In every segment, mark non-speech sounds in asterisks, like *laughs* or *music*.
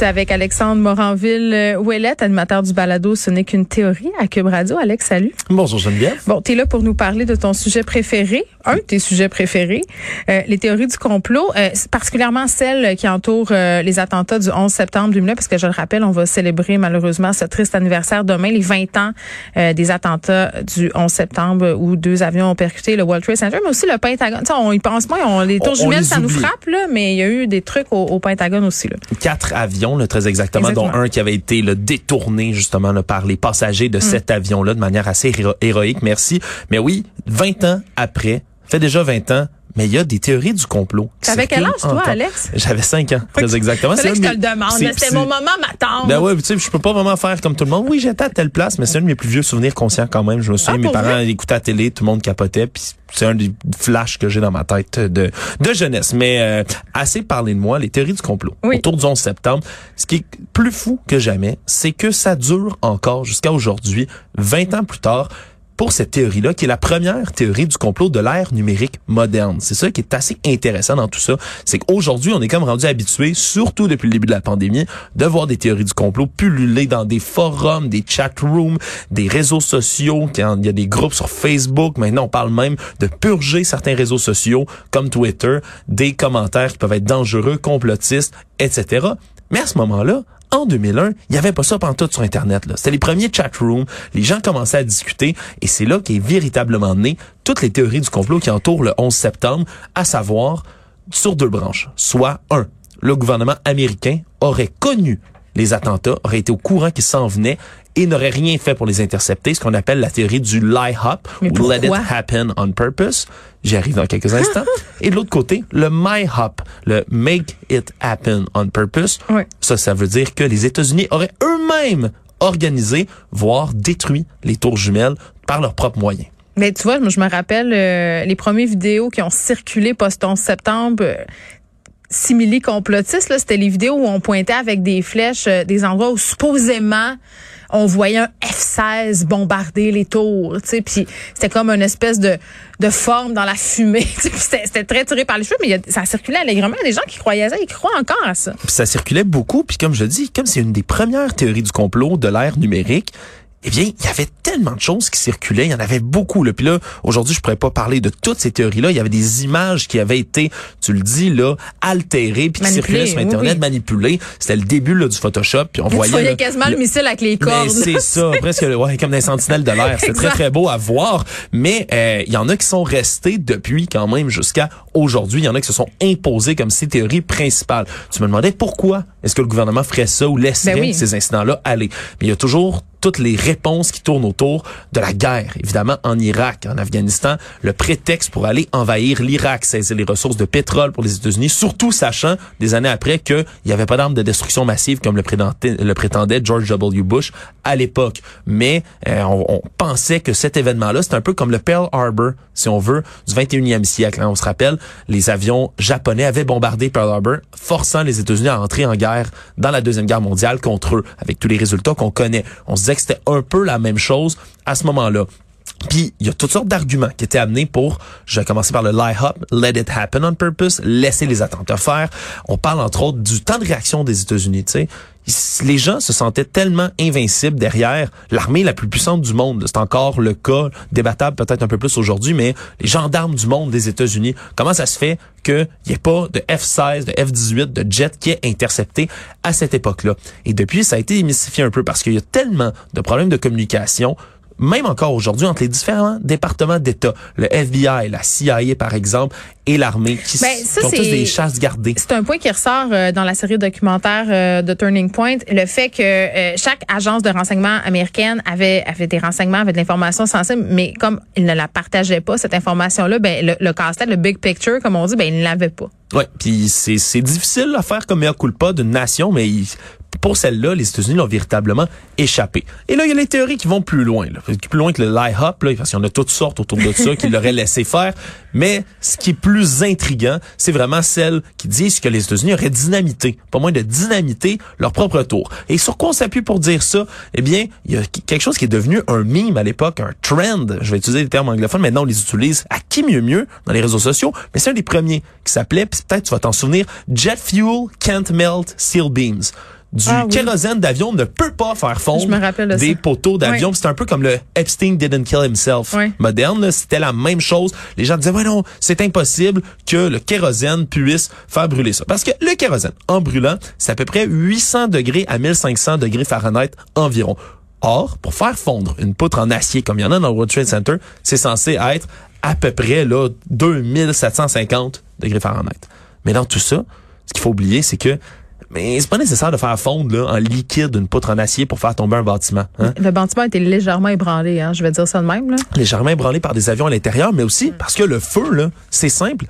C'est avec Alexandre Moranville-Ouellette, animateur du balado Ce n'est qu'une théorie à Cube Radio. Alex, salut. Bonjour Geneviève. Bon, tu es là pour nous parler de ton sujet préféré, un de tes sujets préférés, euh, les théories du complot, euh, particulièrement celles qui entourent euh, les attentats du 11 septembre 2001, parce que je le rappelle, on va célébrer malheureusement ce triste anniversaire demain, les 20 ans euh, des attentats du 11 septembre où deux avions ont percuté le World Trade Center, mais aussi le Pentagone. T'sais, on y pense moins, on, les tours On- on jumelles, les ça nous frappe, là, mais il y a eu des trucs au, au Pentagone aussi. Là. Quatre avions, là, très exactement, Exactement. dont un qui avait été là, détourné justement là, par les passagers de cet avion-là de manière assez héro- héroïque. Merci. Mais oui, 20 ans après, fait déjà 20 ans, mais il y a des théories du complot. T'avais quel âge, toi. Alex? J'avais 5 ans, très exactement. C'est que je te le demande. C'était c'est- mon moment, ma tante. Ben ouais, tu sais, je peux pas vraiment faire comme tout le monde. Oui, j'étais à telle place, mais c'est un de mes plus vieux souvenirs conscients quand même. Je me souviens, Ah, mes parents écoutaient la télé, tout le monde capotait, puis c'est un des flashs que j'ai dans ma tête de de jeunesse. Mais euh, assez parlé de moi, les théories du complot Oui. autour du 11 septembre. Ce qui est plus fou que jamais, c'est que ça dure encore jusqu'à aujourd'hui, 20 ans plus tard pour cette théorie-là, qui est la première théorie du complot de l'ère numérique moderne. C'est ça qui est assez intéressant dans tout ça. C'est qu'aujourd'hui, on est comme rendu habitué, surtout depuis le début de la pandémie, de voir des théories du complot pulluler dans des forums, des chat rooms, des réseaux sociaux. Il y a des groupes sur Facebook. Maintenant, on parle même de purger certains réseaux sociaux, comme Twitter, des commentaires qui peuvent être dangereux, complotistes, etc. Mais à ce moment-là, en 2001, il n'y avait pas ça pantoute sur Internet. C'était les premiers chat rooms, les gens commençaient à discuter, et c'est là qu'est véritablement né toutes les théories du complot qui entourent le 11 septembre, à savoir sur deux branches. Soit, un, le gouvernement américain aurait connu les attentats, aurait été au courant qu'ils s'en venaient et n'aurait rien fait pour les intercepter, ce qu'on appelle la théorie du lie hop ou let it happen on purpose. J'y arrive dans quelques *laughs* instants. et de l'autre côté, le my hop, le make it happen on purpose. Oui. Ça, ça veut dire que les États-Unis auraient eux-mêmes organisé, voire détruit les tours jumelles par leurs propres moyens. Mais tu vois, je me rappelle euh, les premières vidéos qui ont circulé post-11 septembre. Simili complotistes, là, c'était les vidéos où on pointait avec des flèches euh, des endroits où supposément on voyait un F-16 bombarder les tours, tu puis c'était comme une espèce de, de forme dans la fumée, *laughs* c'était très tiré par les cheveux, mais y a- ça circulait allègrement. Il y a des gens qui croyaient ça, ils croient encore à ça. Ça circulait beaucoup, puis comme je dis, comme c'est une des premières théories du complot de l'ère numérique, eh bien, il y avait tellement de choses qui circulaient, il y en avait beaucoup. Là. Puis là, aujourd'hui, je pourrais pas parler de toutes ces théories-là. Il y avait des images qui avaient été, tu le dis, là, altérées, puis qui circulaient sur Internet, oui. manipulées. C'était le début là, du Photoshop, puis on Tu voyait... voyais là, quasiment le, le- missile avec les cordes. c'est ça, *laughs* presque ouais, comme des sentinelles de l'air. C'est très très beau à voir, mais euh, il y en a qui sont restés depuis quand même jusqu'à aujourd'hui. Il y en a qui se sont imposés comme ces théories principales. Tu me demandais pourquoi est-ce que le gouvernement ferait ça ou laisserait Ben oui. ces incidents-là aller. Mais il y a toujours toutes les réponses qui tournent autour de la guerre, évidemment en Irak, en Afghanistan, le prétexte pour aller envahir l'Irak, saisir les ressources de pétrole pour les États-Unis, surtout sachant des années après qu'il n'y avait pas d'armes de destruction massive comme le prétendait, le prétendait George W. Bush à l'époque. Mais euh, on, pensait que cet événement-là, c'est un peu comme le Pearl Harbor, si on veut, du 21e siècle. hein. On se rappelle, les avions japonais avaient bombardé Pearl Harbor, forçant les États-Unis à entrer en guerre dans la Deuxième Guerre mondiale contre eux, avec tous les résultats qu'on connaît. Que c'était un peu la même chose à ce moment-là. Puis il y a toutes sortes d'arguments qui étaient amenés pour, je vais commencer par le lie up, let it happen on purpose, laisser les attentats faire. On parle entre autres du temps de réaction des États-Unis, tu sais. Les gens se sentaient tellement invincibles derrière l'armée la plus puissante du monde. C'est encore le cas, débattable peut-être un peu plus aujourd'hui, mais les gendarmes du monde des États-Unis, comment ça se fait qu'il n'y ait pas de F-16, de F-18, de jet qui est intercepté à cette époque-là? Et depuis, ça a été démystifié un peu parce qu'il y a tellement de problèmes de communication même encore aujourd'hui, entre les différents départements d'État, le FBI, la CIA par exemple, et l'armée, qui, Ben, ça, qui ont tous des chasses gardées. C'est un point qui ressort euh, dans la série documentaire euh, de Turning Point, le fait que euh, chaque agence de renseignement américaine avait avait des renseignements, avait de l'information sensible, mais comme ils ne la partageaient pas cette information-là, ben le, le casse-tête, le big picture, comme on dit, ben ils ne l'avaient pas. Ouais, puis c'est c'est difficile à faire comme mea culpa d'une nation, mais il- pour celle-là, les États-Unis l'ont véritablement échappé. Et là, il y a les théories qui vont plus loin, là. plus loin que le lie hop, là, parce qu'il y en a toutes sortes autour de ça qui l'auraient laissé faire. Mais ce qui est plus intriguant, c'est vraiment celles qui disent que les États-Unis auraient dynamité, pas moins de dynamiter leur propre tour. Et sur quoi on s'appuie pour dire ça? Eh bien, il y a quelque chose qui est devenu un meme à l'époque, un trend. Je vais utiliser les termes anglophones, maintenant on les utilise à qui mieux mieux dans les réseaux sociaux. Mais c'est un des premiers qui s'appelait, peut-être tu vas t'en souvenir, Jet Fuel Can't Melt Steel Beams du Ah oui. kérosène d'avion ne peut pas faire fondre de des ça. poteaux d'avion. Oui. C'est un peu comme le Epstein didn't kill himself Oui. moderne. C'était la même chose. Les gens disaient, ouais non, c'est impossible que le kérosène puisse faire brûler ça. Parce que le kérosène, en brûlant, c'est à peu près 800 degrés à 1500 degrés Fahrenheit environ. Or, pour faire fondre une poutre en acier, comme il y en a dans le World Trade Center, c'est censé être à peu près là 2750 degrés Fahrenheit. Mais dans tout ça, ce qu'il faut oublier, c'est que mais c'est pas nécessaire de faire fondre là, en liquide une poutre en acier pour faire tomber un bâtiment. Hein? Le bâtiment a été légèrement ébranlé, hein, je vais dire ça de même. Là. légèrement ébranlé par des avions à l'intérieur, mais aussi parce que le feu, là, c'est simple.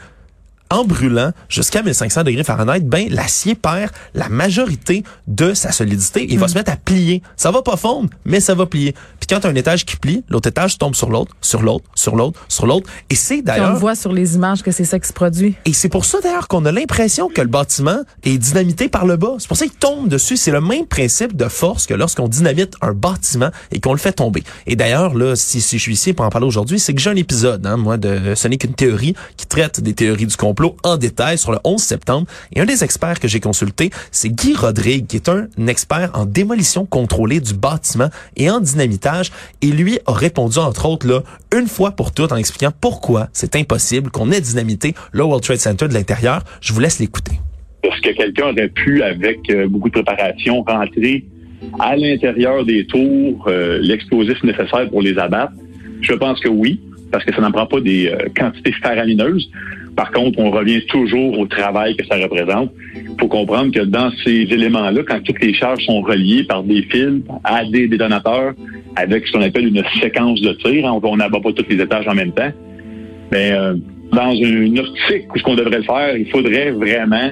En brûlant jusqu'à 1500 degrés Fahrenheit, ben l'acier perd la majorité de sa solidité et il va se mettre à plier. Ça va pas fondre, mais ça va plier. Quand tu as un étage qui plie, l'autre étage tombe sur l'autre, sur l'autre, sur l'autre, sur l'autre. Et c'est on d'ailleurs le voit sur les images que c'est ça qui se produit. et c'est pour ça d'ailleurs qu'on a l'impression que le bâtiment est dynamité par le bas. C'est pour ça qu'il tombe dessus. C'est le même principe de force que lorsqu'on dynamite un bâtiment et qu'on le fait tomber. Et d'ailleurs, là, si, si je suis ici pour en parler aujourd'hui, c'est que j'ai un épisode, hein, moi, de Ce n'est qu'une théorie qui traite des théories du complot en détail sur le 11 septembre. Et un des experts que j'ai consulté, c'est Guy Rodrigue, qui est un expert en démolition contrôlée du bâtiment et en dynamitage. Et lui a répondu, entre autres, là, une fois pour toutes en expliquant pourquoi c'est impossible qu'on ait dynamité le World Trade Center de l'intérieur. Je vous laisse l'écouter. Est-ce que quelqu'un aurait pu, avec euh, beaucoup de préparation, rentrer à l'intérieur des tours euh, l'explosif nécessaire pour les abattre? Je pense que oui, parce que ça n'en prend pas des euh, quantités faramineuses. Par contre, on revient toujours au travail que ça représente. Il faut comprendre que dans ces éléments-là, quand toutes les charges sont reliées par des fils à des détonateurs avec ce qu'on appelle une séquence de tir, hein, on n'abat pas tous les étages en même temps, mais euh, dans une optique où ce qu'on devrait le faire, il faudrait vraiment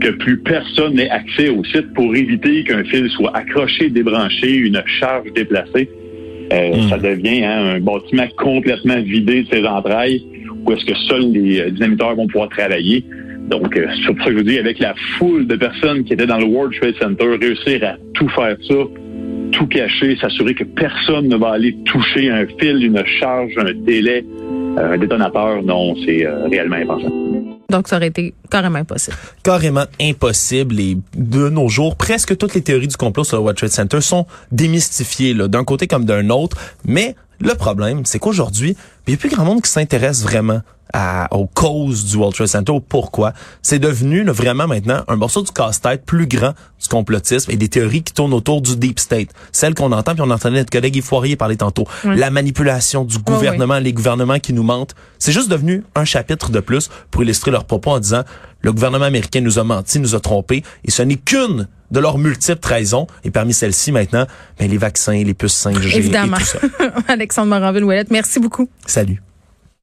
que plus personne n'ait accès au site pour éviter qu'un fil soit accroché, débranché, une charge déplacée. Euh, Mm. Ça devient hein, un bâtiment complètement vidé de ses entrailles où est-ce que seuls les euh, dynamiteurs vont pouvoir travailler. Donc, euh, c'est pour ça que je vous dis, avec la foule de personnes qui étaient dans le World Trade Center, réussir à tout faire ça, tout cacher, s'assurer que personne ne va aller toucher un fil, une charge, un délai, euh, un détonateur, non, c'est euh, réellement impensable. Donc, ça aurait été carrément impossible. carrément impossible et de nos jours, presque toutes les théories du complot sur le World Trade Center sont démystifiées là, d'un côté comme d'un autre. Mais le problème, c'est qu'aujourd'hui, il n'y a plus grand monde qui s'intéresse vraiment à, aux causes du World Trade Center, pourquoi. C'est devenu là, vraiment maintenant un morceau du casse-tête plus grand du complotisme et des théories qui tournent autour du deep state. Celles qu'on entend, puis on entendait notre collègue Yves Foirier parler tantôt. La manipulation du gouvernement, les gouvernements qui nous mentent. C'est juste devenu un chapitre de plus pour illustrer leurs propos en disant le gouvernement américain nous a menti, nous a trompés, et ce n'est qu'une de leurs multiples trahisons. Et parmi celles-ci, maintenant, ben, les vaccins, les puces 5G Évidemment. et tout ça. *laughs* Alexandre Moranville-Ouellette, merci beaucoup. Salut.